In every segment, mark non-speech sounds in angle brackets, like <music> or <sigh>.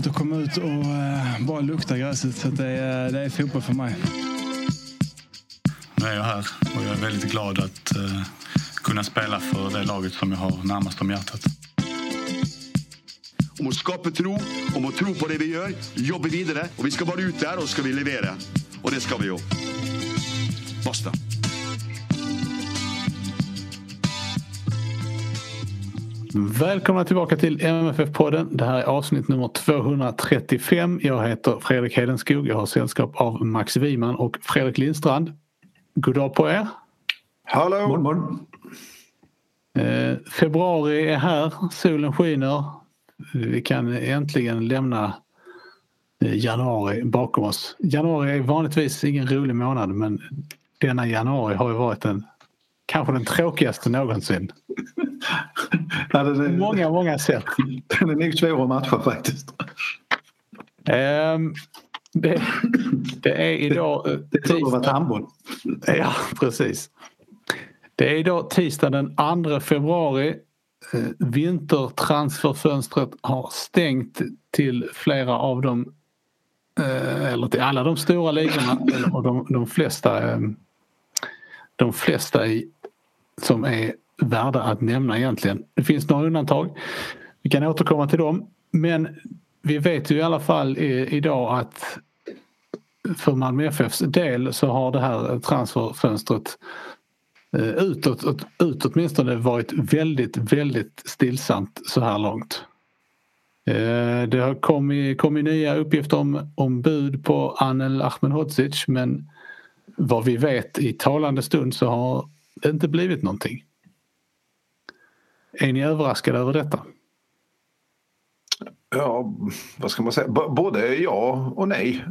Skönt att komma ut och eh, bara lukta gräset. Så det, är, det är fotboll för mig. Nu är jag här och jag är väldigt glad att eh, kunna spela för det laget som jag har närmast om hjärtat. Om å skape tro, om å tro på det vi gjør, jobbe videre. Og vi skal bare ut der, og så skal vi levere. Og det skal vi jo. Basta. Välkomna tillbaka till MFF-podden. Det här är avsnitt nummer 235. Jag heter Fredrik Hedenskog. Jag har sällskap av Max Wiman och Fredrik Lindstrand. God dag på er. Hallå! Morgon, morgon. Eh, februari är här, solen skiner. Vi kan äntligen lämna eh, januari bakom oss. Januari är vanligtvis ingen rolig månad men denna januari har ju varit en kanske den tråkigaste någonsin. <laughs> ja, det, På många, många sätt. <laughs> Den är nog svår att matcha faktiskt. Um, det, det, är idag det, det är tisdag. Det handboll. Ja, precis. Det är idag tisdag den 2 februari. Vintertransferfönstret har stängt till flera av de eller till alla de stora ligorna <laughs> och de, de flesta de flesta i, som är värda att nämna egentligen. Det finns några undantag. Vi kan återkomma till dem. Men vi vet ju i alla fall idag att för Malmö FFs del så har det här transferfönstret eh, utåt, ut åtminstone varit väldigt, väldigt stillsamt så här långt. Eh, det har kommit, kommit nya uppgifter om, om bud på Anel Ahmedhodzic men vad vi vet i talande stund så har det inte blivit någonting. Är ni överraskade över detta? Ja, vad ska man säga? B både ja och nej.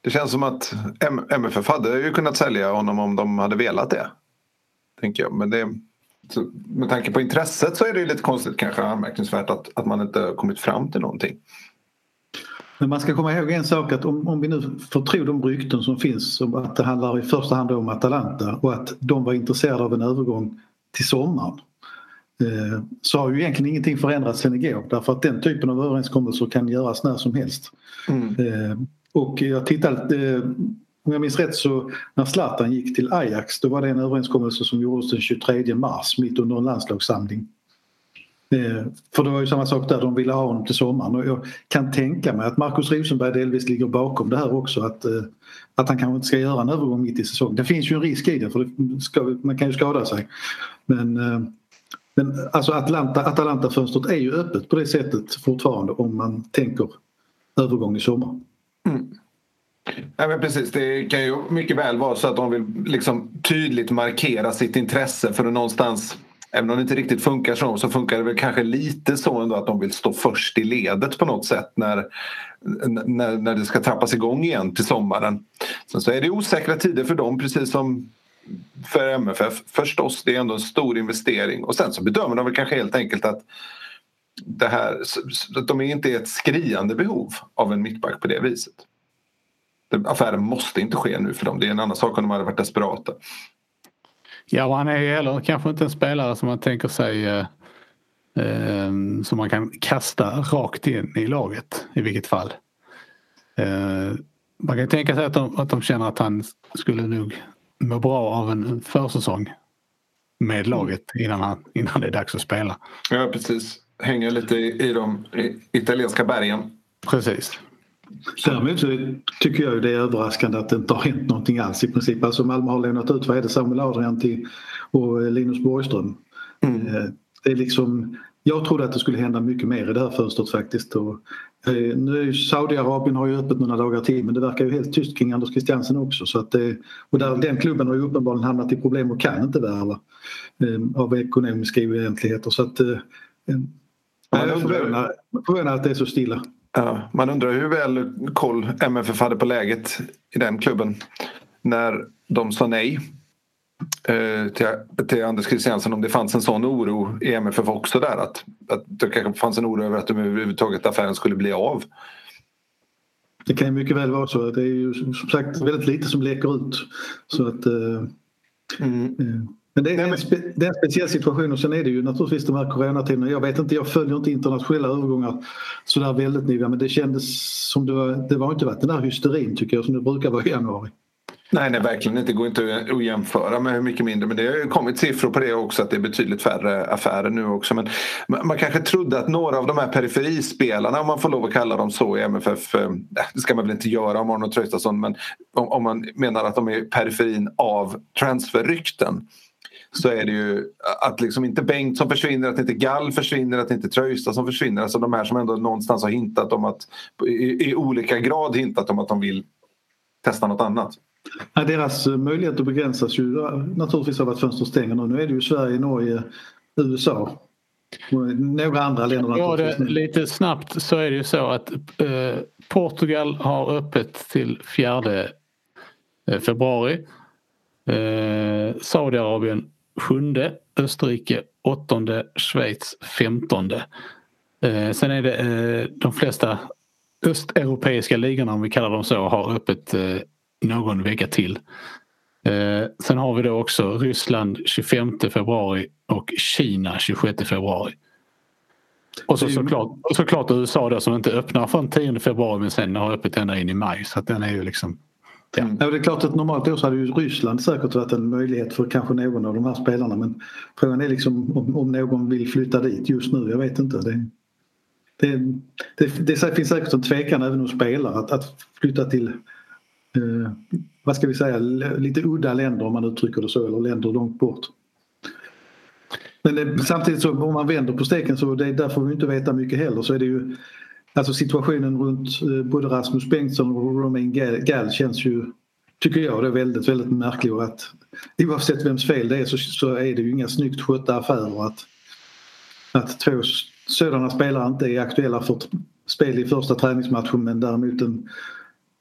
Det känns som att M MFF hade ju kunnat sälja honom om de hade velat det. Tänker jag. Men det, med tanke på intresset så är det lite konstigt kanske anmärkningsvärt att, att man inte kommit fram till någonting. Men man ska komma ihåg en sak att om, om vi nu får tro de rykten som finns om att det handlar i första hand om Atalanta och att de var intresserade av en övergång till sommaren. Eh, så har ju egentligen ingenting förändrats sen igår därför att den typen av överenskommelser kan göras när som helst. Mm. Eh, och jag tittade, eh, om jag minns rätt så när Zlatan gick till Ajax då var det en överenskommelse som gjordes den 23 mars mitt under en landslagssamling. Eh, för det var ju samma sak där, de ville ha honom till sommaren och jag kan tänka mig att Markus Rosenberg delvis ligger bakom det här också att, eh, att han kanske inte ska göra en övergång mitt i säsongen. Det finns ju en risk i det för det ska, man kan ju skada sig. Men, eh, men alltså Atlanta, Atalanta-fönstret är ju öppet på det sättet fortfarande om man tänker övergång i sommar. Mm. Ja, men precis, det kan ju mycket väl vara så att de vill liksom tydligt markera sitt intresse för att någonstans Även om det inte riktigt funkar så, så funkar det väl kanske lite så ändå att de vill stå först i ledet på något sätt när, när, när det ska trappas igång igen till sommaren. Sen så är det osäkra tider för dem precis som för MFF förstås. Det är ändå en stor investering och sen så bedömer de väl kanske helt enkelt att det här, att de inte är ett skriande behov av en mittback på det viset. Affären måste inte ske nu för dem. Det är en annan sak om de hade varit desperata. Ja, och han är ju heller kanske inte en spelare som man tänker sig eh, eh, som man kan kasta rakt in i laget i vilket fall. Eh, man kan tänka sig att de, att de känner att han skulle nog må bra av en försäsong med laget innan, han, innan det är dags att spela. Ja, precis. Hänger lite i, i de italienska bergen. Precis. Däremot så tycker jag det är överraskande att det inte har hänt någonting alls i princip. Alltså Malmö har lämnat ut, vad är det, Samuel Adrian till och Linus Borgström. Mm. Det är liksom, jag trodde att det skulle hända mycket mer i det här fönstret faktiskt. Och, eh, nu Saudiarabien har ju öppet några dagar till men det verkar ju helt tyst kring Anders Christiansen också. Så att det, och där, den klubben har ju uppenbarligen hamnat i problem och kan inte värva eh, av ekonomiska oegentligheter. Så att, eh, jag är förvånad att det är så stilla. Ja, man undrar hur väl koll MFF hade på läget i den klubben när de sa nej eh, till, till Anders Christiansen om det fanns en sån oro i MFF också där att, att det kanske fanns en oro över att de överhuvudtaget affären skulle bli av. Det kan ju mycket väl vara så. Det är ju som sagt väldigt lite som läcker ut. Så att, eh, mm. eh, men det är, en, spe, det är en speciell situation och sen är det ju naturligtvis de här coronatiderna. Jag vet inte, jag följer inte internationella övergångar sådär väldigt noga men det kändes som det var, det var inte varit den där hysterin tycker jag som det brukar vara i januari. Nej, nej, verkligen inte. Det går inte att jämföra med hur mycket mindre. Men det har kommit siffror på det också att det är betydligt färre affärer nu också. Men man kanske trodde att några av de här periferispelarna, om man får lov att kalla dem så i MFF, eh, det ska man väl inte göra om Arnold Traustason, men om man menar att de är periferin av transferrykten så är det ju att liksom inte Bengtsson försvinner, att inte Gall försvinner, att inte Traustason försvinner. Alltså de här som ändå någonstans har hintat om att i, i olika grad hintat om att de vill testa något annat. Ja, deras möjligheter begränsas ju naturligtvis av att fönstret stänger nu. Nu är det ju Sverige, Norge, USA och några andra länder. Ja, det, lite snabbt så är det ju så att eh, Portugal har öppet till 4 eh, februari. Eh, Saudiarabien 7, Österrike 8, Schweiz 15. Eh, sen är det eh, de flesta östeuropeiska ligorna om vi kallar dem så har öppet eh, någon vecka till. Eh, sen har vi då också Ryssland 25 februari och Kina 26 februari. Och så såklart, såklart USA då som inte öppnar från 10 februari men sen har öppet ända in i maj. Så att den är ju liksom... Ja. ja. det är klart att normalt då så hade ju Ryssland säkert varit en möjlighet för kanske någon av de här spelarna men frågan är liksom om, om någon vill flytta dit just nu. Jag vet inte. Det, det, det, det finns säkert en tvekan även hos spelare att, att flytta till eh, vad ska vi säga, lite udda länder om man uttrycker det så, eller länder långt bort. Men det, samtidigt så om man vänder på steken så det, där får vi inte veta mycket heller så är det ju Alltså situationen runt eh, både Rasmus Bengtsson och Romain Gall känns ju, tycker jag, det är väldigt, väldigt märklig och att oavsett vems fel det är så, så är det ju inga snyggt skötta affärer att, att två sådana spelare inte är aktuella för spel i första träningsmatchen men däremot en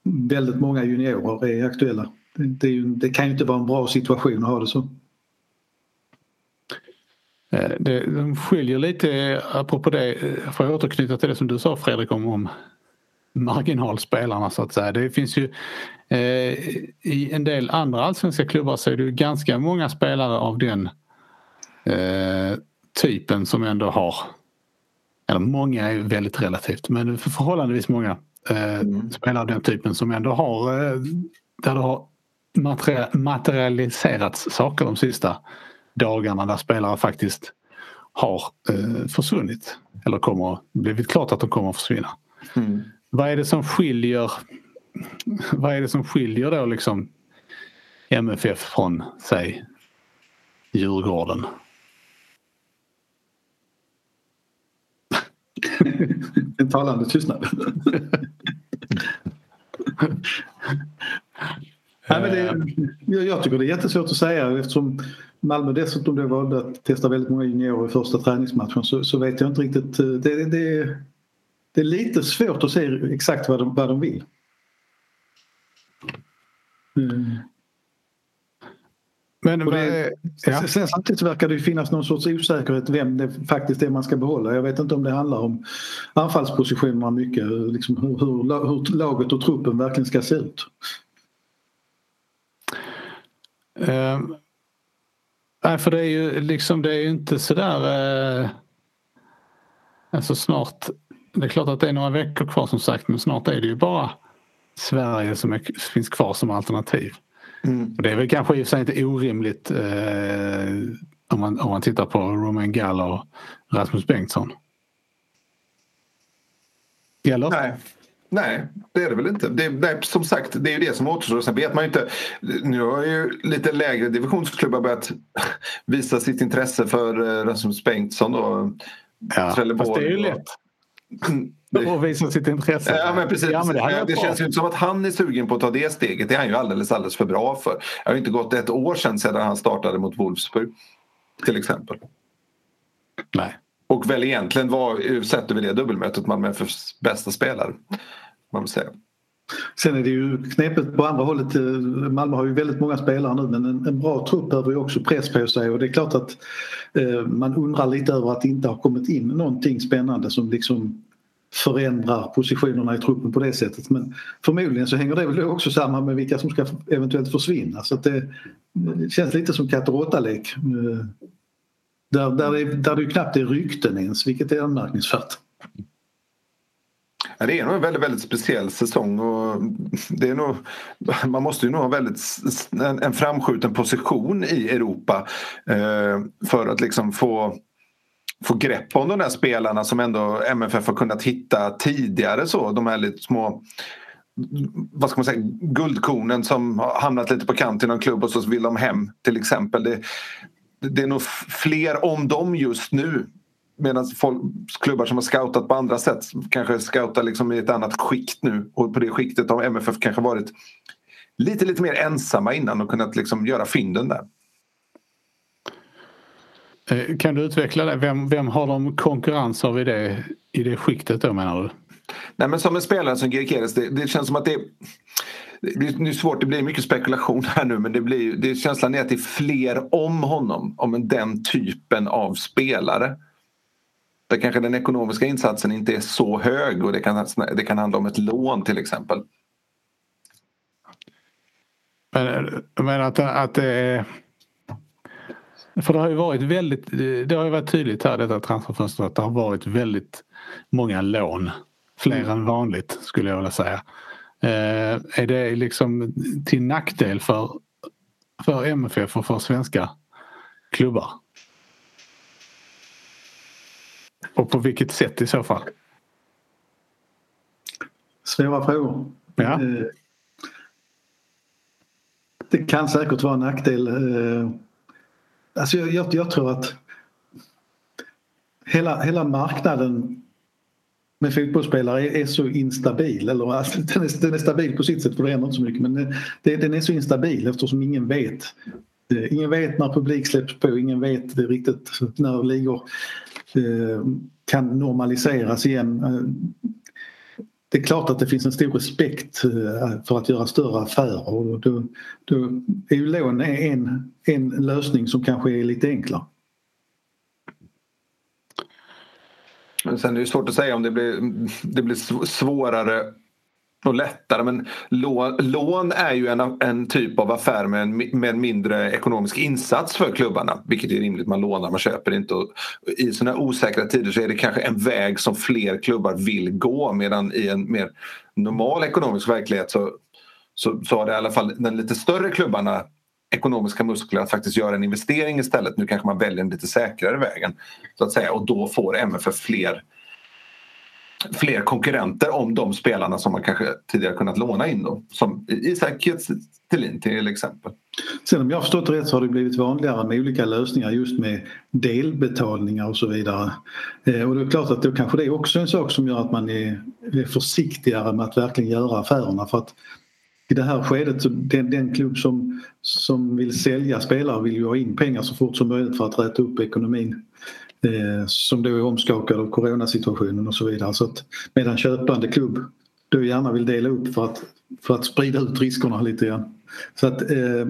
väldigt många juniorer är aktuella. Det, är ju, det kan ju inte vara en bra situation att ha det så. Eh, det, de skiljer lite, apropå det, eh, får jag återknyta till det som du sa Fredrik om, om marginalspelarna så att säga. Det finns ju eh, i en del andra allsvenska klubbar så är det ju ganska många spelare av den eh, typen som ändå har, eller många är väldigt relativt, men förhållandevis många eh, mm. spelare av den typen som ändå har, eh, där det har materialiserats saker de sista dagarna där spelare faktiskt har eh, försvunnit. Eller kommer, blivit klart att de kommer att försvinna. Mm. Vad är det som skiljer vad är det som skiljer då liksom MFF från, säg, Djurgården? <laughs> en talande tystnad. <laughs> Nej, men det, jag tycker det är jättesvårt att säga eftersom Malmö dessutom då valde att testa väldigt många juniorer i första träningsmatchen så, så vet jag inte riktigt. Det, det, det, är lite svårt att se exakt vad de, vad de vill. Mm. Men, det, ja. Sen samtidigt verkar det finnas någon sorts osäkerhet vem det faktiskt är man ska behålla. Jag vet inte om det handlar om anfallspositionerna mycket, liksom hur, hur, hur laget och truppen verkligen ska se ut. Uh, nej, för det är ju liksom det är ju inte sådär... Uh, alltså snart... Det är klart att det är några veckor kvar som sagt men snart är det ju bara Sverige som är, finns kvar som alternativ. Mm. Och det är väl kanske i och för sig inte orimligt eh, om, man, om man tittar på Roman Gall och Rasmus Bengtsson. Eller? Nej. Nej, det är det väl inte. Det, nej, som sagt, det är ju det som återstår. Sen vet man ju inte. Nu har ju lite lägre divisionsklubbar börjat <laughs> visa sitt intresse för eh, Rasmus Bengtsson och ja, Trelleborg. Fast det är ju lätt. <clears throat> Och visa sitt intresse. Ja, men precis. Ja, men det, det känns ju inte som att han är sugen på att ta det steget. Det är han ju alldeles, alldeles för bra för. Det har ju inte gått ett år sedan, sedan han startade mot Wolfsburg. Till exempel. Nej. Och väl egentligen var, sett över det dubbelmötet, Malmö FFs bästa spelare. Man vill säga. Sen är det ju knepigt på andra hållet. Eh, Malmö har ju väldigt många spelare nu men en, en bra trupp behöver ju också press på sig och det är klart att eh, man undrar lite över att det inte har kommit in någonting spännande som liksom förändrar positionerna i truppen på det sättet. Men förmodligen så hänger det väl också samman med vilka som ska eventuellt försvinna. Så det, det, känns lite som katt och råttalek. Eh, där, där, det, där det knappt är rykten ens, vilket är anmärkningsvärt. Det är nog en väldigt, väldigt speciell säsong och det är nog, man måste ju nog ha väldigt, en, en framskjuten position i Europa eh, för att liksom få få grepp om de där spelarna som ändå MFF har kunnat hitta tidigare. så De här lite små vad ska man säga, guldkornen som har hamnat lite på kant i någon klubb och så vill de hem till exempel. Det, det är nog fler om dem just nu Medan klubbar som har scoutat på andra sätt kanske scoutar liksom i ett annat skikt nu och på det skiktet har MFF kanske varit lite, lite mer ensamma innan och kunnat liksom göra fynden där. Eh, kan du utveckla det? Vem, vem har de konkurrens av i det, i det skiktet då menar du? Nej men som en spelare som Gerekeres, det, det känns som att det det är svårt, det blir mycket spekulation här nu men det blir, det, känslan är att det är fler om honom, om den typen av spelare. Där kanske den ekonomiska insatsen inte är så hög och det kan, det kan handla om ett lån till exempel. Men, men att, att det är... För det har ju varit väldigt, det har ju varit tydligt här detta transferfönster att det har varit väldigt många lån. Fler mm. än vanligt skulle jag vilja säga. Eh, är det liksom till nackdel för, för MFF och för svenska klubbar? Och på vilket sätt i så fall? Svåra frågor. Ja. Eh, det kan säkert vara en nackdel. Eh, alltså jag, jag, jag tror att hela, hela marknaden med fotbollsspelare är, är så instabil. Eller, alltså, den, är, den är stabil på sitt sätt för det händer inte så mycket men det, den är så instabil eftersom ingen vet. Eh, ingen vet när publik släpps på, ingen vet det riktigt när ligor Eh, Eh, kan normaliseras igen. Det är klart att det finns en stor respekt eh, för att göra större affärer och då, då är ju lån en, en lösning som kanske är lite enklare. Men sen är det svårt att säga om det blir, det blir svårare och lättare. Men lån, lån är ju en, en typ av affär med en, med en mindre ekonomisk insats för klubbarna. Vilket är rimligt, man lånar, man köper inte. Och I sådana osäkra tider så är det kanske en väg som fler klubbar vill gå medan i en mer normal ekonomisk verklighet så, så, så har det i alla fall de lite större klubbarna ekonomiska muskler att faktiskt göra en investering istället. Nu kanske man väljer den lite säkrare vägen så att säga och då får MFF fler fler konkurrenter om de spelarna som man kanske tidigare kunnat låna in. Då, som Isak Thelin till exempel. Sen om jag har förstått det rätt så har det blivit vanligare med olika lösningar just med delbetalningar och så vidare. Eh, och det är klart att då kanske det är också en sak som gör att man är, är försiktigare med att verkligen göra affärerna för att i det här skedet så den, den klubb som, som vill sälja spelare vill ju ha in pengar så fort som möjligt för att rätta upp ekonomin eh, som då är omskakad av coronasituationen och så vidare. Så att, medan köpande klubb då gärna vill dela upp för att, för att sprida ut riskerna lite grann. Så att eh,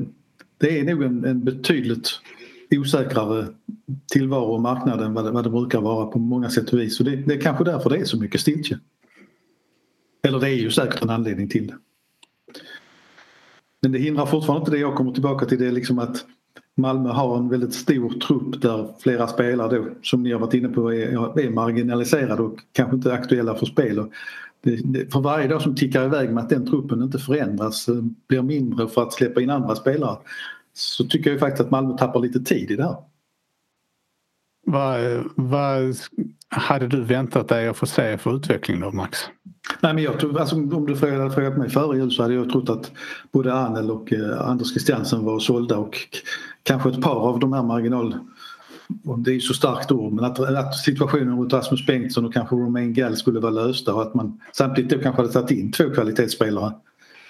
det är nog en, en betydligt osäkrare tillvaro och marknad än vad det, vad det brukar vara på många sätt och vis. Och det, det är kanske därför det är så mycket stiltje. Eller det är ju säkert en anledning till det. Men det hindrar fortfarande inte det jag kommer tillbaka till det är liksom att Malmö har en väldigt stor trupp där flera spelare då, som ni har varit inne på är, är marginaliserade och kanske inte aktuella för spel. Och det, det, för varje dag som tickar iväg med att den truppen inte förändras, eh, blir mindre för att släppa in andra spelare så tycker jag faktiskt att Malmö tappar lite tid i det här. Vad, vad hade du väntat dig att få se för utveckling då Max? Nej, men jag tror, alltså, om du hade frågat mig före jul så hade jag trott att både Anel och eh, Anders Christiansen var sålda och kanske ett par av de här marginal det är ju så starkt ord, men att, att situationen mot Rasmus Bengtsson och kanske Romain Gall skulle vara lösta och att man samtidigt då kanske hade tagit in två kvalitetsspelare.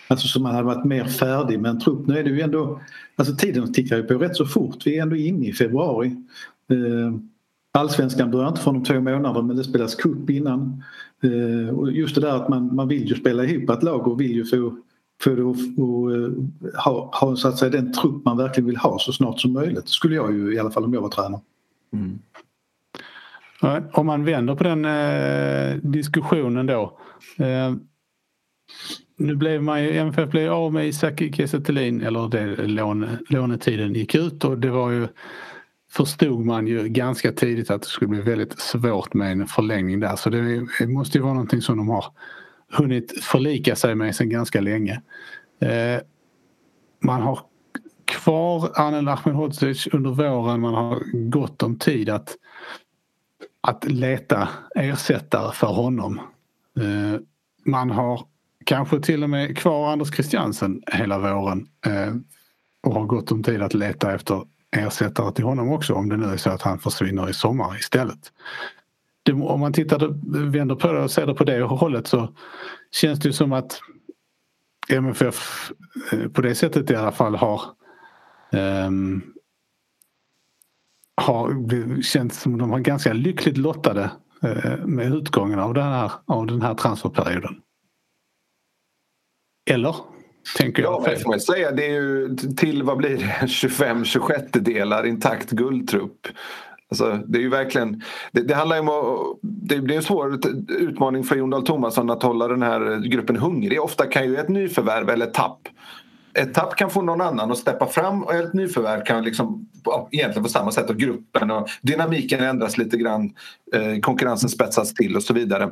Alltså så man hade varit mer färdig med en trupp. Nu är det ju ändå, alltså tiden tickar ju på rätt så fort. Vi är ändå inne i februari. Eh, Allsvenskan börjar inte från om två månader men det spelas cup innan. Eh, och just det där att man, man vill ju spela ihop ett lag och vill ju få, få det att och, eh, ha, ha så att säga, den trupp man verkligen vill ha så snart som möjligt. skulle jag ju i alla fall om jag var tränare. Mm. Om man vänder på den eh, diskussionen då. Eh, nu blev man ju, MFF blev av med Isak Kiese eller det, låne, lånetiden gick ut och det var ju förstod man ju ganska tidigt att det skulle bli väldigt svårt med en förlängning där. Så det, måste ju vara någonting som de har hunnit förlika sig med sedan ganska länge. Eh, man har kvar Anel Ahmedhodzic under våren. Man har gott om tid att, att leta ersättare för honom. Eh, man har kanske till och med kvar Anders Christiansen hela våren eh, och har gott om tid att leta efter ersättare till honom också om det nu är så att han försvinner i sommar istället. Det, om man tittar, vänder på det och ser det på det hållet så känns det som att MFF eh, på det sättet i alla fall har um, har känts som de har ganska lyckligt lottade uh, med utgången av den här, av den här transferperioden. Eller? Tänker jag. Ja, det får man säga. Det är ju till vad blir det <laughs> 25-26 delar intakt guldtrupp. Alltså, det är ju verkligen, det, det handlar om att, det blir en svår utmaning för Jon Dahl Tomasson att hålla den här gruppen hungrig. Ofta kan ju ett nyförvärv eller ett tapp ett tapp kan få någon annan att steppa fram och ett nyförvärv kan liksom egentligen på samma sätt och gruppen och dynamiken ändras lite grann. Eh, konkurrensen spetsas till och så vidare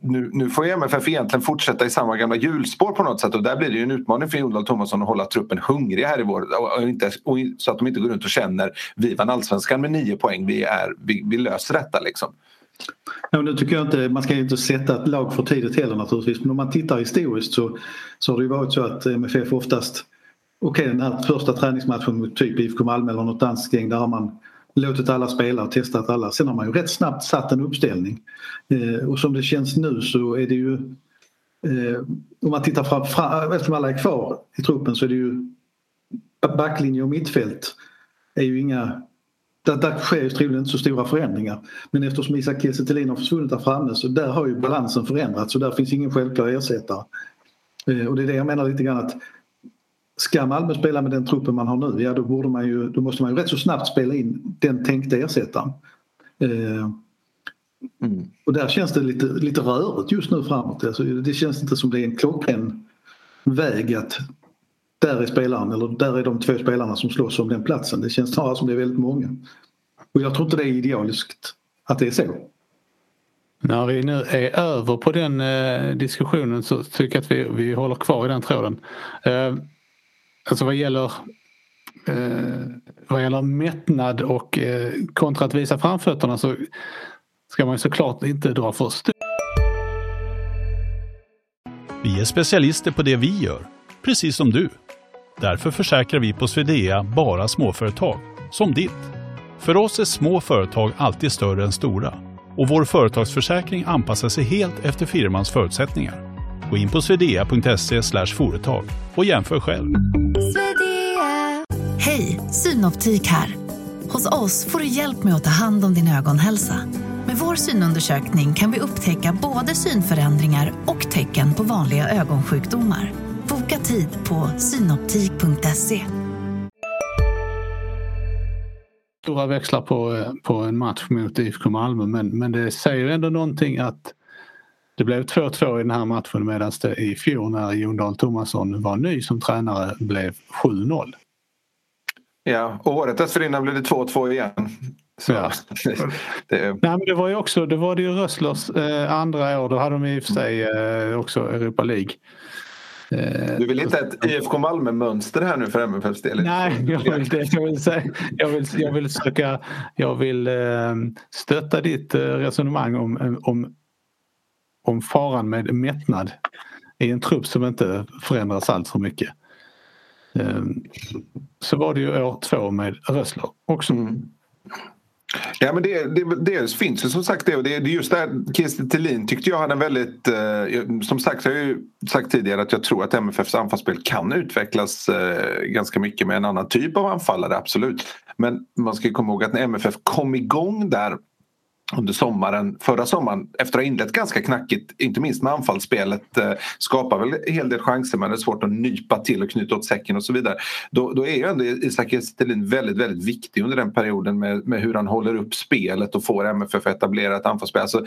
nu, nu får MFF egentligen fortsätta i samma gamla hjulspår på något sätt. Och där blir det ju en utmaning för Jondal Thomasson Tomasson att hålla truppen hungrig här i vår. Och, och inte, och, så att de inte går runt och känner vi vann allsvenskan med nio poäng, vi, är, vi, vi löser detta liksom. Ja, nu tycker jag inte, man ska ju inte sätta ett lag för tidigt heller naturligtvis. Men om man tittar historiskt så, så har det ju varit så att MFF oftast Okej okay, den här första träningsmatchen mot typ IFK Malmö eller något danskt gäng där har man låtit alla spela och testat alla. Sen har man ju rätt snabbt satt en uppställning. Eh, och som det känns nu så är det ju eh, om man tittar fram, fram, eftersom alla är kvar i truppen så är det ju backlinje och mittfält är ju inga där, där sker ju troligen inte så stora förändringar. Men eftersom Isak Kiese har försvunnit där framme så där har ju balansen förändrats och där finns ingen självklar ersättare. Eh, och det är det jag menar lite grann att Ska Malmö spela med den truppen man har nu, ja då, borde man ju, då måste man ju rätt så snabbt spela in den tänkta ersättaren. Eh, mm. Och där känns det lite, lite rörigt just nu framåt. Alltså, det känns inte som det är en klockren väg att där är spelaren eller där är de två spelarna som slåss om den platsen. Det känns snarare som det är väldigt många. Och jag tror inte det är idealiskt att det är så. När vi nu är över på den eh, diskussionen så tycker jag att vi, vi håller kvar i den tråden. Eh, alltså vad gäller eh, vad gäller mättnad och eh, kontra att visa framfötterna så ska man såklart inte dra för stort. Vi är specialister på det vi gör, precis som du. Därför försäkrar vi på Swedea bara småföretag, som ditt. För oss är små företag alltid större än stora och vår företagsförsäkring anpassar sig helt efter firmans förutsättningar. Gå in på swedea.se företag och jämför själv. Hej, Synoptik här. Hos oss får du hjälp med att ta hand om din ögonhälsa. Med vår synundersökning kan vi upptäcka både synförändringar och tecken på vanliga ögonsjukdomar. Boka tid på synoptik.se. Stora växlar på, på en match mot IFK Malmö men, men det säger ändå någonting att det blev 2-2 i den här matchen medan det i fjol när Jon Dahl Tomasson var ny som tränare blev 7-0. Ja, och året dessförinnan blev det 2-2 igen. Så, ja. <laughs> det, Nej, men det var ju också det var det ju Rösslers eh, andra år. Då hade de i och för sig eh, också Europa League. Eh, du vill inte ett IFK Malmö-mönster här nu för MFFs del? Nej, <laughs> jag vill, jag vill, säga, jag vill, jag vill, söka, jag vill eh, stötta ditt eh, resonemang om, om om faran med mättnad i en trupp som inte förändras allt för mycket. Ehm, så var det ju år två med Rössler också. Mm. Ja, men det, det, det finns ju som sagt det. det, det just där Kirsten Thelin tyckte jag hade en väldigt... Eh, som sagt, jag har ju sagt tidigare att jag tror att MFFs anfallsspel kan utvecklas eh, ganska mycket med en annan typ av anfallare, absolut. Men man ska komma ihåg att när MFF kom igång där under sommaren, förra sommaren efter att ha inlett ganska knackigt, inte minst med anfallsspelet, eh, skapar väl en hel del chanser men det är svårt att nypa till och knyta åt säcken och så vidare. Då, då är ju ändå Isak Estelin väldigt, väldigt viktig under den perioden med, med hur han håller upp spelet och får MFF att etablera ett anfallsspel. Alltså,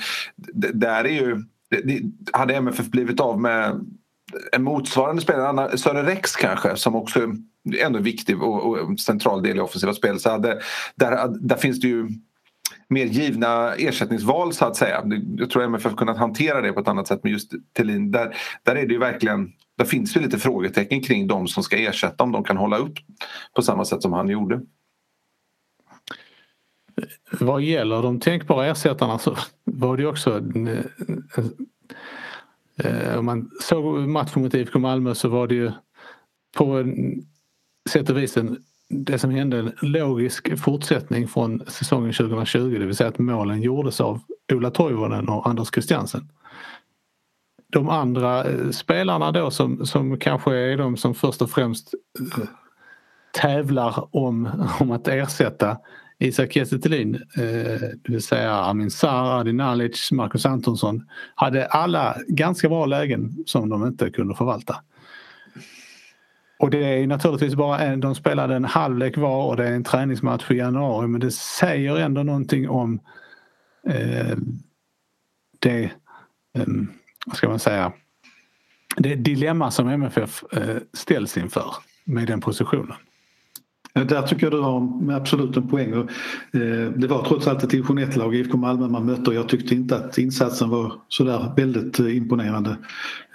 där är ju, det, hade MFF blivit av med en motsvarande spelare, Sören Rex kanske, som också ändå viktig och, och central del i offensiva spel. Så hade, där, där finns det ju mer givna ersättningsval så att säga. Jag tror MFF kunnat hantera det på ett annat sätt men just Thelin, där, där är det ju verkligen där finns det lite frågetecken kring de som ska ersätta om de kan hålla upp på samma sätt som han gjorde. Vad gäller de tänkbara ersättarna så var det också eh, om man såg matchen mot IFK Malmö så var det ju på sätt och vis en det som hände en logisk fortsättning från säsongen 2020, det vill säga att målen gjordes av Ola Toivonen och Anders Christiansen. De andra eh, spelarna då som, som kanske är de som först och främst eh, tävlar om, <laughs> om att ersätta Isak Kiese eh, det vill säga Amin Sarr, Adi Nalic, Marcus Antonsson, hade alla ganska bra lägen som de inte kunde förvalta. Och det är naturligtvis bara en, de spelade en halvlek var och det är en träningsmatch i januari men det säger ändå någonting om eh, det, eh, vad ska man säga, det dilemma som MFF eh, ställs inför med den positionen. Där tycker jag du har absolut en poäng. Eh, det var trots allt ett division 1-lag IFK Malmö man mötte och jag tyckte inte att insatsen var sådär väldigt eh, imponerande.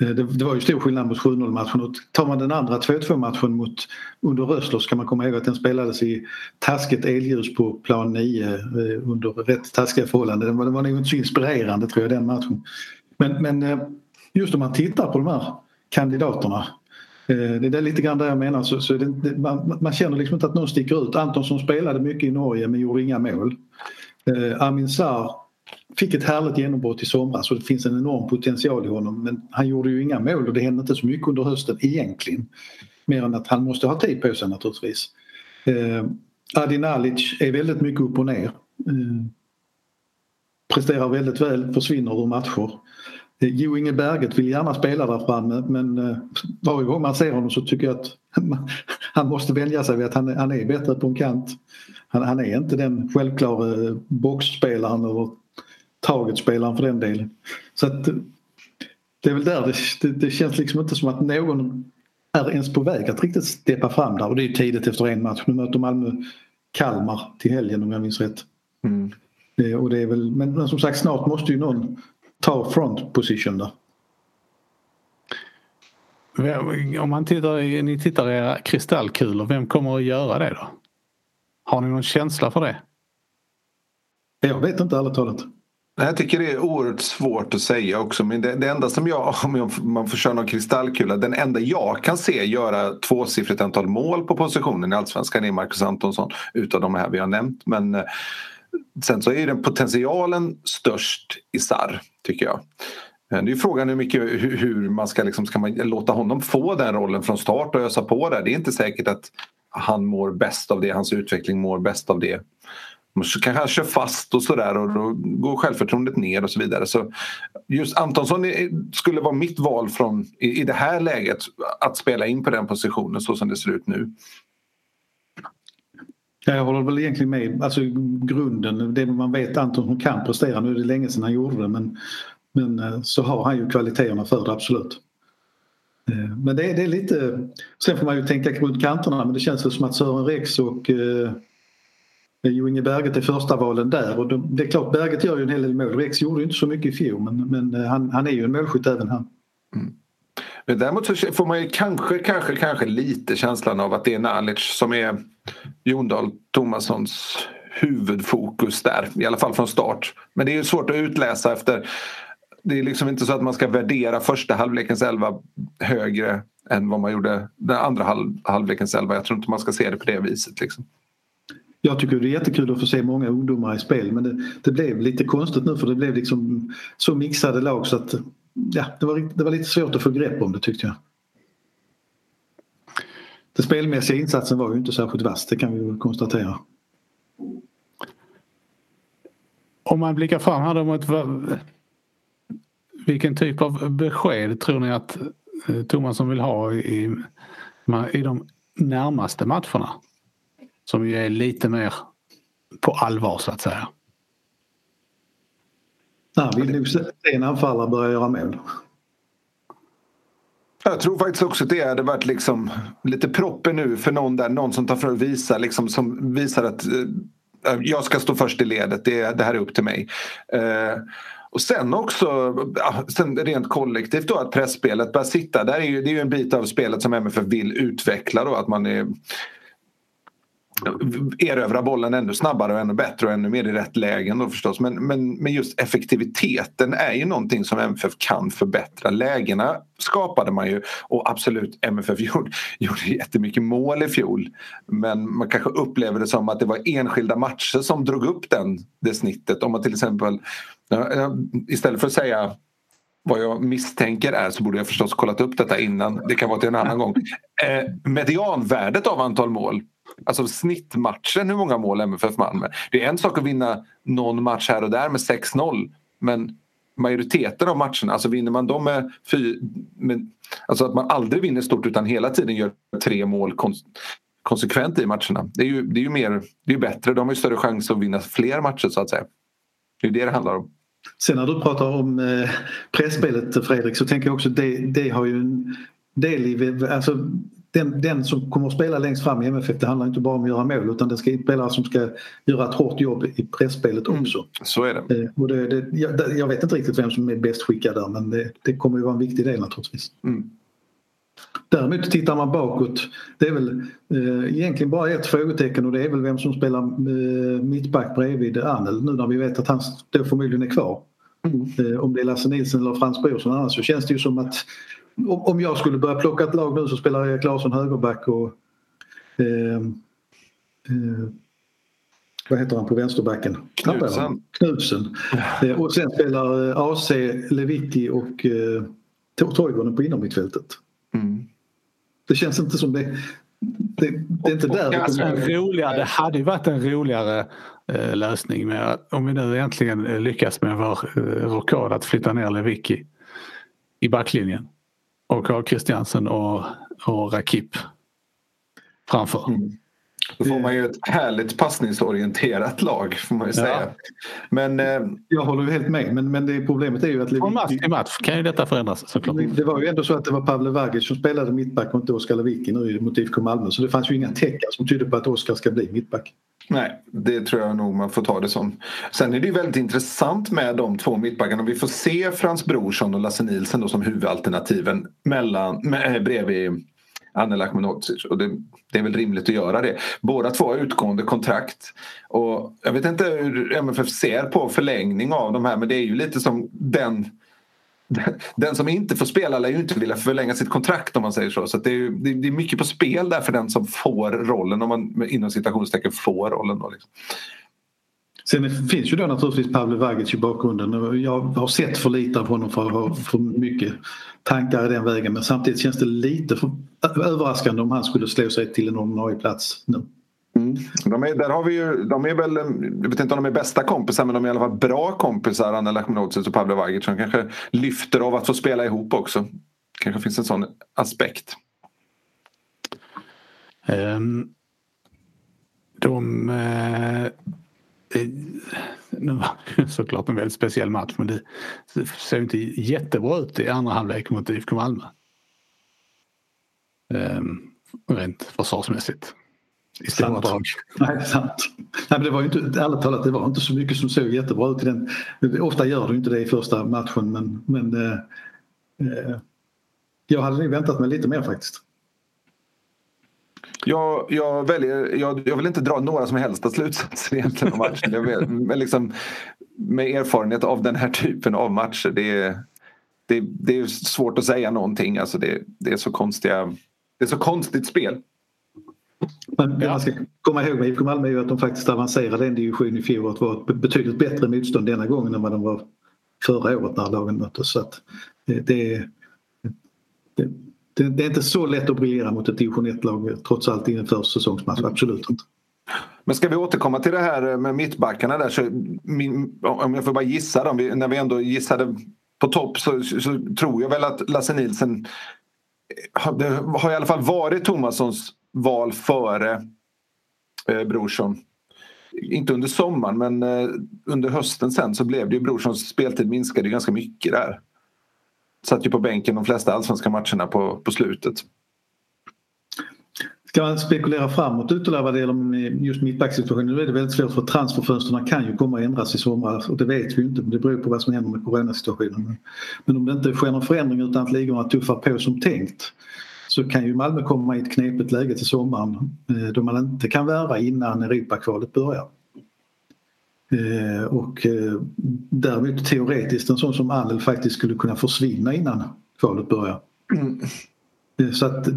Eh, det var ju stor skillnad mot 7-0 matchen och tar man den andra 2-2 matchen mot under Rössler ska man komma ihåg att den spelades i taskigt elljus på plan 9 under rätt taskiga förhållanden. Den var, den var nog inte så inspirerande tror jag den matchen. Men, men just om man tittar på de här kandidaterna Eh, det är lite grann det jag menar. Så, så det, man, man, känner liksom inte att någon sticker ut. Antonsson spelade mycket i Norge men gjorde inga mål. Eh, Amin Sarr fick ett härligt genombrott i somras och det finns en enorm potential i honom men han gjorde ju inga mål och det hände inte så mycket under hösten egentligen. Mer än att han måste ha tid på sig naturligtvis. Eh, Adi Nalic är väldigt mycket upp och ner. Eh, presterar väldigt väl, försvinner ur matcher. Jo Inge Berget vill gärna spela där framme men eh, varje gång man ser honom så tycker jag att <laughs> han måste vänja sig vid att han, han är bättre på en kant. Han, han är inte den självklara boxspelaren eller targetspelaren för den delen. Så att, det är väl där det, det, det, känns liksom inte som att någon är ens på väg att riktigt steppa fram där och det är tidigt efter en match. Nu möter Malmö Kalmar till helgen om jag minns rätt. Mm. Det, och det är väl, men, men som sagt snart måste ju någon ta front position då? Om man tittar, ni tittar i era kristallkulor, vem kommer att göra det då? Har ni någon känsla för det? Jag vet inte ärligt talat. Jag tycker det är oerhört svårt att säga också. Men det, det enda som <laughs> jag, om man får köra någon kristallkula, den enda jag kan se göra tvåsiffrigt antal mål på positionen i Allsvenskan är Marcus Antonsson utav de här vi har nämnt. Men eh, Sen så är den potentialen störst i Sarr, tycker jag. Eh, det är frågan hur mycket hur man ska, liksom, ska man låta honom få den rollen från start och ösa på där. Det är inte säkert att han mår bäst av det, hans utveckling mår bäst av det. Så kanske han kör fast och sådär och då går självförtroendet ner och så vidare. Så just Antonsson skulle vara mitt val från, i, i det här läget att spela in på den positionen så som det ser ut nu. Jag håller väl egentligen med. Alltså grunden, det man vet Anton som kan prestera. Nu är det länge sedan han gjorde det men, men eh, så har han ju kvaliteterna för det absolut. Eh, men det är, det är lite... Sen får man ju tänka runt kanterna men det känns väl som att Sören Rex och eh, Jo Inge Berget är första valen där och de, det är klart Berget gör ju en hel del mål. Rex gjorde ju inte så mycket i fjol men, men eh, han, han är ju en målskytt även han. Mm. Men däremot så får man ju kanske, kanske, kanske lite känslan av att det är Nalic som är Jon Dahl Tomassons huvudfokus där, i alla fall från start. Men det är ju svårt att utläsa efter det är liksom inte så att man ska värdera första halvlekens elva högre än vad man gjorde den andra halv, halvlekens elva. Jag tror inte man ska se det på det viset. Liksom. jag tycker det är jättekul att få se många ungdomar i spel men det, det blev lite konstigt nu för det blev liksom så mixade lag så att ja, det, var, det var lite svårt att få grepp om det tyckte jag. Den spelmässiga insatsen var ju inte särskilt vass, det kan vi konstatera. Om man blickar fram här mot vilken typ av besked tror ni att eh, Tomasson Thomasson vill ha i, i de närmaste matcherna? Som ju är lite mer på allvar så att säga. Han vill nog se en anfallare börja göra mål. Jag tror faktiskt också att det hade varit liksom lite proppen nu för någon där, någon som tar för att visa, liksom, som visar att eh, eh jag ska stå först i ledet, det, det här är upp till mig. Eh, och sen också sen rent kollektivt då att pressspelet börjar sitta. Där är ju, det är ju en bit av spelet som MFF vill utveckla då att man är erövra bollen ännu snabbare och ännu bättre och ännu mer i rätt lägen då förstås. Men, men, men just effektiviteten är ju någonting som MFF kan förbättra. Lägena skapade man ju och absolut MFF <laughs> gjorde, gjorde jättemycket mål i fjol. Men man kanske upplever det som att det var enskilda matcher som drog upp den, det snittet. Om man till exempel istället för att säga vad jag misstänker är så borde jag förstås kollat upp detta innan. Det kan vara till en annan gång. Eh, medianvärdet av antal mål Alltså snittmatchen, hur många mål MFF Malmö. Det är en sak att vinna någon match här och där med 6-0 men majoriteten av matcherna, alltså vinner man dem med, fy, med Alltså att man aldrig vinner stort utan hela tiden gör tre mål kons konsekvent i matcherna. Det är ju, det är ju mer, det är bättre, de har ju större chans att vinna fler matcher så att säga. Det är det det handlar om. Sen när du pratar om eh, pressspelet Fredrik så tänker jag också det, det har ju en del i, alltså den, den som kommer att spela längst fram i MFF det handlar inte bara om att göra mål utan det ska spelare som ska göra ett hårt jobb i pressspelet mm, också. Mm, så är det. Eh, och det, det jag, jag, vet inte riktigt vem som är bäst skickad där men det, det kommer ju vara en viktig del naturligtvis. Mm. Däremot tittar man bakåt, det är väl eh, egentligen bara ett frågetecken och det är väl vem som spelar eh, mittback bredvid Arnel nu när vi vet att han då förmodligen är kvar. Mm. Eh, om det är Lasse Nilsson eller Frans Brorsson annars så känns det ju som att om jag skulle börja plocka ett lag nu så spelar Erik Larsson högerback och eh, eh, vad heter han på vänsterbacken? Knutsen. Knutsen. <laughs> Eh, och sen spelar eh, AC, Levicki och eh, Toivonen på innermittfältet. Mm. Det känns inte som det det, det, är inte där det kommer. Roligare, det hade ju varit en roligare eh, lösning med, om vi nu äntligen lyckas med vår eh, rockad att flytta ner Lewicki i backlinjen och ha Christiansen och, och Rakip framför. Mm. Då får man ju ett härligt passningsorienterat lag får man ju säga. Ja. Men, eh, jag håller ju helt med men, men det problemet är ju att... Från match till match kan ju detta förändras såklart. Det var ju ändå så att det var Pavle Vagic som spelade mittback och inte Oskar Lewicki nu mot IFK Malmö så det fanns ju inga tecken som tydde på att Oskar ska bli mittback. Nej, det tror jag nog man får ta det som. Sen är det ju väldigt intressant med de två mittbackarna. Vi får se Frans Brorsson och Lasse Nilsson då som huvudalternativen mellan, med, eh, bredvid Anne Ahmedhodzic. Och det, det, är väl rimligt att göra det. Båda två har utgående kontrakt. Och jag vet inte hur MFF ser på förlängning av de här men det är ju lite som den <laughs> den som inte får spela lär ju inte vilja förlänga sitt kontrakt om man säger så. Så det är, det är mycket på spel där för den som får rollen, om man inom citationstecken får rollen. Då liksom. Sen finns ju då naturligtvis Pavle Vagic i bakgrunden. Jag har sett för lite av honom för att ha för mycket tankar i den vägen men samtidigt känns det lite för överraskande om han skulle slå sig till en ordinarie plats nu. Mm. De, är, där har vi ju, de är väl, jag vet inte om de är bästa kompisar men de är i alla fall bra kompisar Anna Lahmanovic och Pavle Vagic som kanske lyfter av att få spela ihop också. kanske finns en sån aspekt. Um, de uh, det var såklart en väldigt speciell match men det ser inte jättebra ut i andra halvlek mot IFK Malmö. Um, rent försvarsmässigt. I stora drag. Nej, sant. Nej, men det var ju inte, ärligt talat, det var inte så mycket som såg jättebra ut i den. Ofta gör det inte det i första matchen men, men eh, eh, jag hade nog väntat mig lite mer faktiskt. Jag, jag, väljer, jag, jag, vill inte dra några som helst slutsatser egentligen om matchen. Jag vet, men liksom, med erfarenhet av den här typen av matcher. Det är, det, det är svårt att säga någonting. Alltså det, det, är så konstiga, det är så konstigt spel. Men det man ska komma ihåg med IFK Malmö är ju att de faktiskt avancerade en division i fjol och det var ett betydligt bättre motstånd denna gången än vad de var förra året när lagen möttes. Så att eh, det, det, det, det är inte så lätt att briljera mot ett division 1-lag trots allt i en försäsongsmatch, absolut inte. Men ska vi återkomma till det här med mittbackarna där så min, om jag får bara gissa då, när vi ändå gissade på topp så, så, så tror jag väl att Lasse Nilsen det har i alla fall varit Tomassons val före eh, Brorsson. Inte under sommaren men eh, under hösten sen så blev det ju Brorssons speltid minskade ganska mycket där. Satt ju på bänken de flesta allsvenska matcherna på, på slutet. Ska man spekulera framåt ytterligare vad det gäller just mittbacksituationen nu är det väldigt svårt för transferfönstren kan ju komma att ändras i sommar och det vet vi ju inte men det beror på vad som händer med coronasituationen. Men om det inte sker någon förändring utan att ligorna tuffar på som tänkt så kan ju Malmö komma i ett knepigt läge till sommaren eh, då man inte kan värva innan Europakvalet börjar. Eh, och eh, däremot teoretiskt en sån som Annel faktiskt skulle kunna försvinna innan kvalet börjar. Mm. Så att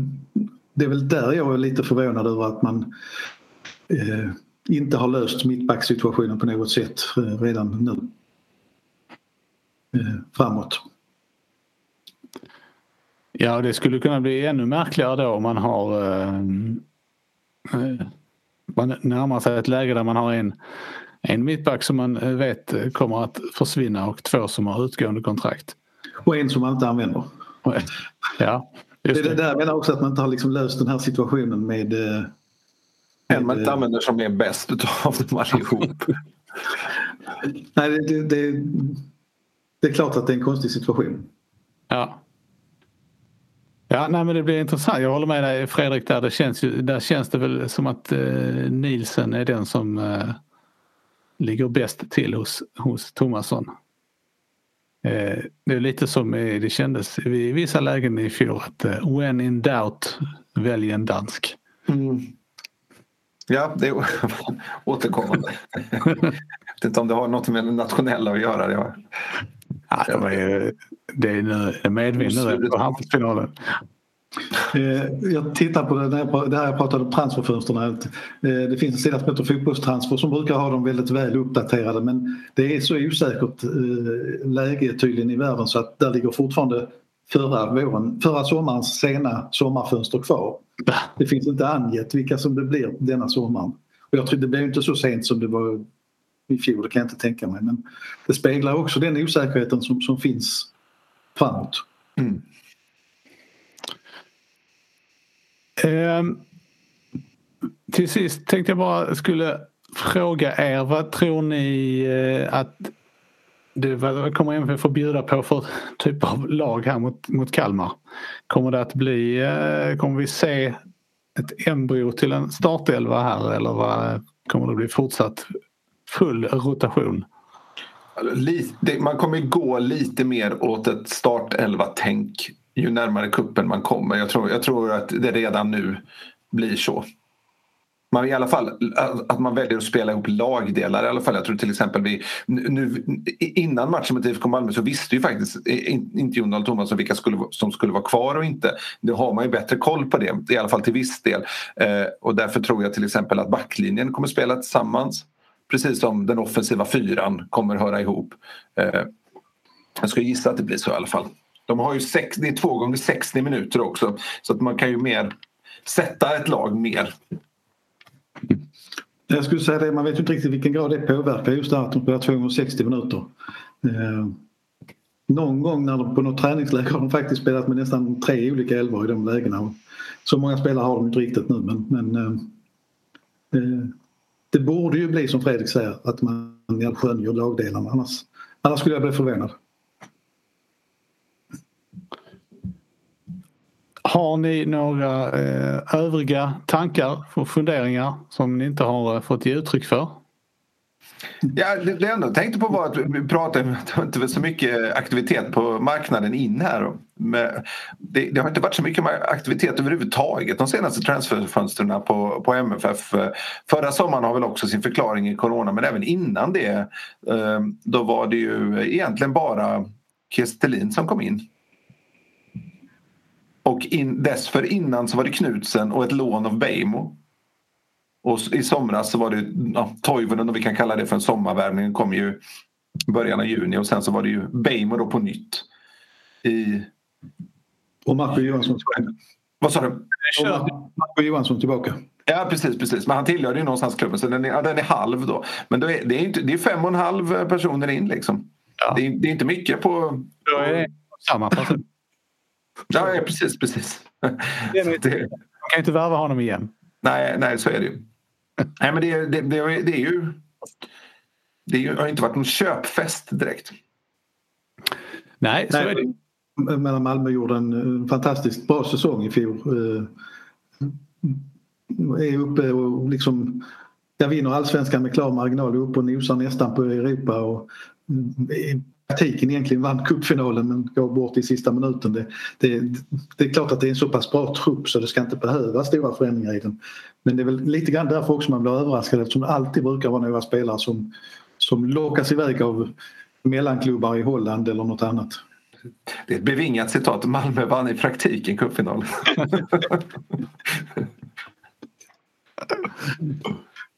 det är väl där jag är lite förvånad över att man eh, inte har löst mittbacksituationen på något sätt eh, redan nu. Eh, framåt. Ja, det skulle kunna bli ännu märkligare då om man har eh, eh, man närmar sig ett läge där man har en, en mittback som man vet kommer att försvinna och två som har utgående kontrakt. Och en som man inte använder. Ja, det är det där jag menar också att man inte har liksom löst den här situationen med... med en man inte använder som är bäst utav dem allihop. <laughs> Nej, det, det, det, det är klart att det är en konstig situation. Ja. Ja, nej, men det blir intressant. Jag håller med dig Fredrik där. Det känns, ju, där känns det väl som att eh, Nielsen är den som eh, ligger bäst till hos, hos Tomasson. Eh, det är lite som det kändes i vissa lägen i fjol att eh, when in doubt välj en dansk. Mm. Ja, det är <laughs> återkommande. Jag vet inte om det har något med det nationella att göra. Det, var... ja, det, var ju, det är nu medvind nu på handbollsfinalen. Eh, jag tittar på det, det här jag pratade om transferfönstren. Eh, det finns en sida som heter Fotbollstransfer som brukar ha dem väldigt väl uppdaterade men det är så osäkert eh, läge tydligen i världen så att där ligger fortfarande förra, våren, förra sommarens sena sommarfönster kvar. Det finns inte angett vilka som det blir denna sommaren. Och jag tror det blir inte så sent som det var i fjol, det kan jag inte tänka mig. Men det speglar också den osäkerheten som, som finns framåt. Mm. Eh, till sist tänkte jag bara skulle fråga er vad tror ni eh, att det, vad kommer MFF att bjuda på för typ av lag här mot, mot Kalmar? Kommer det att bli, eh, kommer vi se ett embryo till en startelva här eller vad, kommer det bli fortsatt full rotation? man kommer gå lite mer åt ett startelva-tänk ju närmare kuppen man kommer. Jag tror, jag tror att det redan nu blir så. Man, I alla fall att man väljer att spela ihop lagdelar i alla fall. Jag tror till exempel vi nu, innan matchen mot IFK Malmö så visste ju faktiskt inte Jon Dahl Tomasson vilka skulle, som skulle vara kvar och inte. Nu har man ju bättre koll på det, i alla fall till viss del. Eh, och därför tror jag till exempel att backlinjen kommer spela tillsammans. Precis som den offensiva fyran kommer höra ihop. Eh, jag skulle gissa att det blir så i alla fall. De har ju sex, det är två gånger 60 minuter också så att man kan ju mer sätta ett lag mer. Jag skulle säga det, man vet inte riktigt vilken grad det påverkar just det här att de spelar två gånger 60 minuter. Eh, någon gång när de på något träningsläger har de faktiskt spelat med nästan tre olika elvor i de lägena. Så många spelare har de inte riktigt nu men, men eh, eh, det borde ju bli som Fredrik säger att man skönjer lagdelarna annars, annars skulle jag bli förvånad. Har ni några eh, övriga tankar och funderingar som ni inte har eh, fått ge uttryck för? Ja, det, det jag tänkte på var att vi pratade det inte så mycket aktivitet på marknaden in här. Men det, det, har inte varit så mycket aktivitet överhuvudtaget de senaste transferfönstren på, på MFF. Förra sommaren har väl också sin förklaring i corona men även innan det eh, då var det ju egentligen bara Kestelin som kom in. Och in, dessförinnan så var det Knutsen och ett lån av Beijmo Och i somras så var det ja, Toivonen, om vi kan kalla det för en sommarvärvning, kom ju i början av juni och sen så var det ju Beijmo då på nytt. I... Och Marco Johansson Vad sa du? Marco Johansson tillbaka. Ja precis, precis. Men han tillhörde ju någonstans klubben så den är, ja, den är halv då. Men då är, det, är inte, det är fem och en halv personer in liksom. Ja. Det, är, det, är, inte mycket på... Då är det samma person. Ja, ja, precis, precis. Det är inte, man kan inte värva honom igen. Nej, nej så är det ju. nej, men det, det, det, det är ju... Det har inte varit någon köpfest direkt. Nej, så nej, är det. Men Malmö gjorde en fantastiskt bra säsong i fjol. Eh, är uppe och liksom jag vinner allsvenskan med klar marginal och uppe och nosar nästan på Europa och i praktiken egentligen vann cupfinalen men går bort i sista minuten. Det, det, det, är klart att det är en så pass bra trupp så det ska inte behöva stora förändringar i den. Men det är väl lite grann därför också man blir överraskad eftersom det alltid brukar vara några spelare som, som lockas iväg av mellanklubbar i Holland eller något annat. Det är ett bevingat citat. Malmö vann i praktiken cupfinalen. <laughs>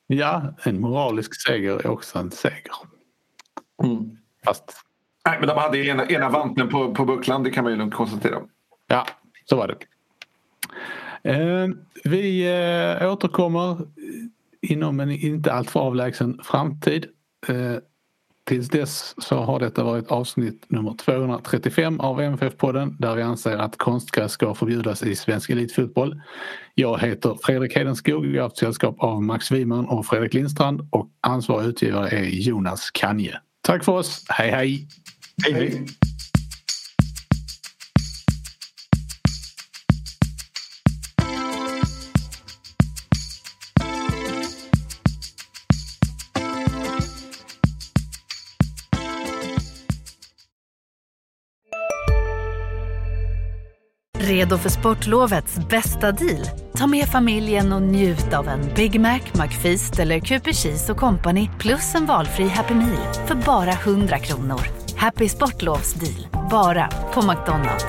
ja, en moralisk seger är också en seger. Mm. Fast... Nej, men de hade ena, ena vanten på, på bucklan, det kan man ju lugnt konstatera. Ja, så var det. Eh, vi eh, återkommer inom en inte alltför avlägsen framtid. Eh, Tills dess så har detta varit avsnitt nummer 235 av MFF-podden där vi anser att konstgräs ska förbjudas i svensk elitfotboll. Jag heter Fredrik Hedenskog, jag har haft sällskap av Max Wiman och Fredrik Lindstrand och ansvarig utgivare är Jonas Kanje. Tack för oss, hej hej! hej, hej. Redo för sportlovets bästa deal? Ta med familjen och njut av en Big Mac, McFeast eller Cooper Cheese och Company plus en valfri Happy Meal för bara 100 kronor. Happy Sportlovs deal, bara på McDonalds.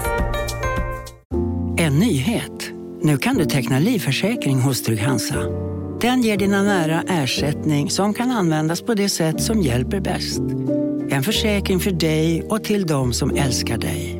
En nyhet. Nu kan du teckna livförsäkring hos Trygg-Hansa. Den ger dina nära ersättning som kan användas på det sätt som hjälper bäst. En försäkring för dig och till de som älskar dig.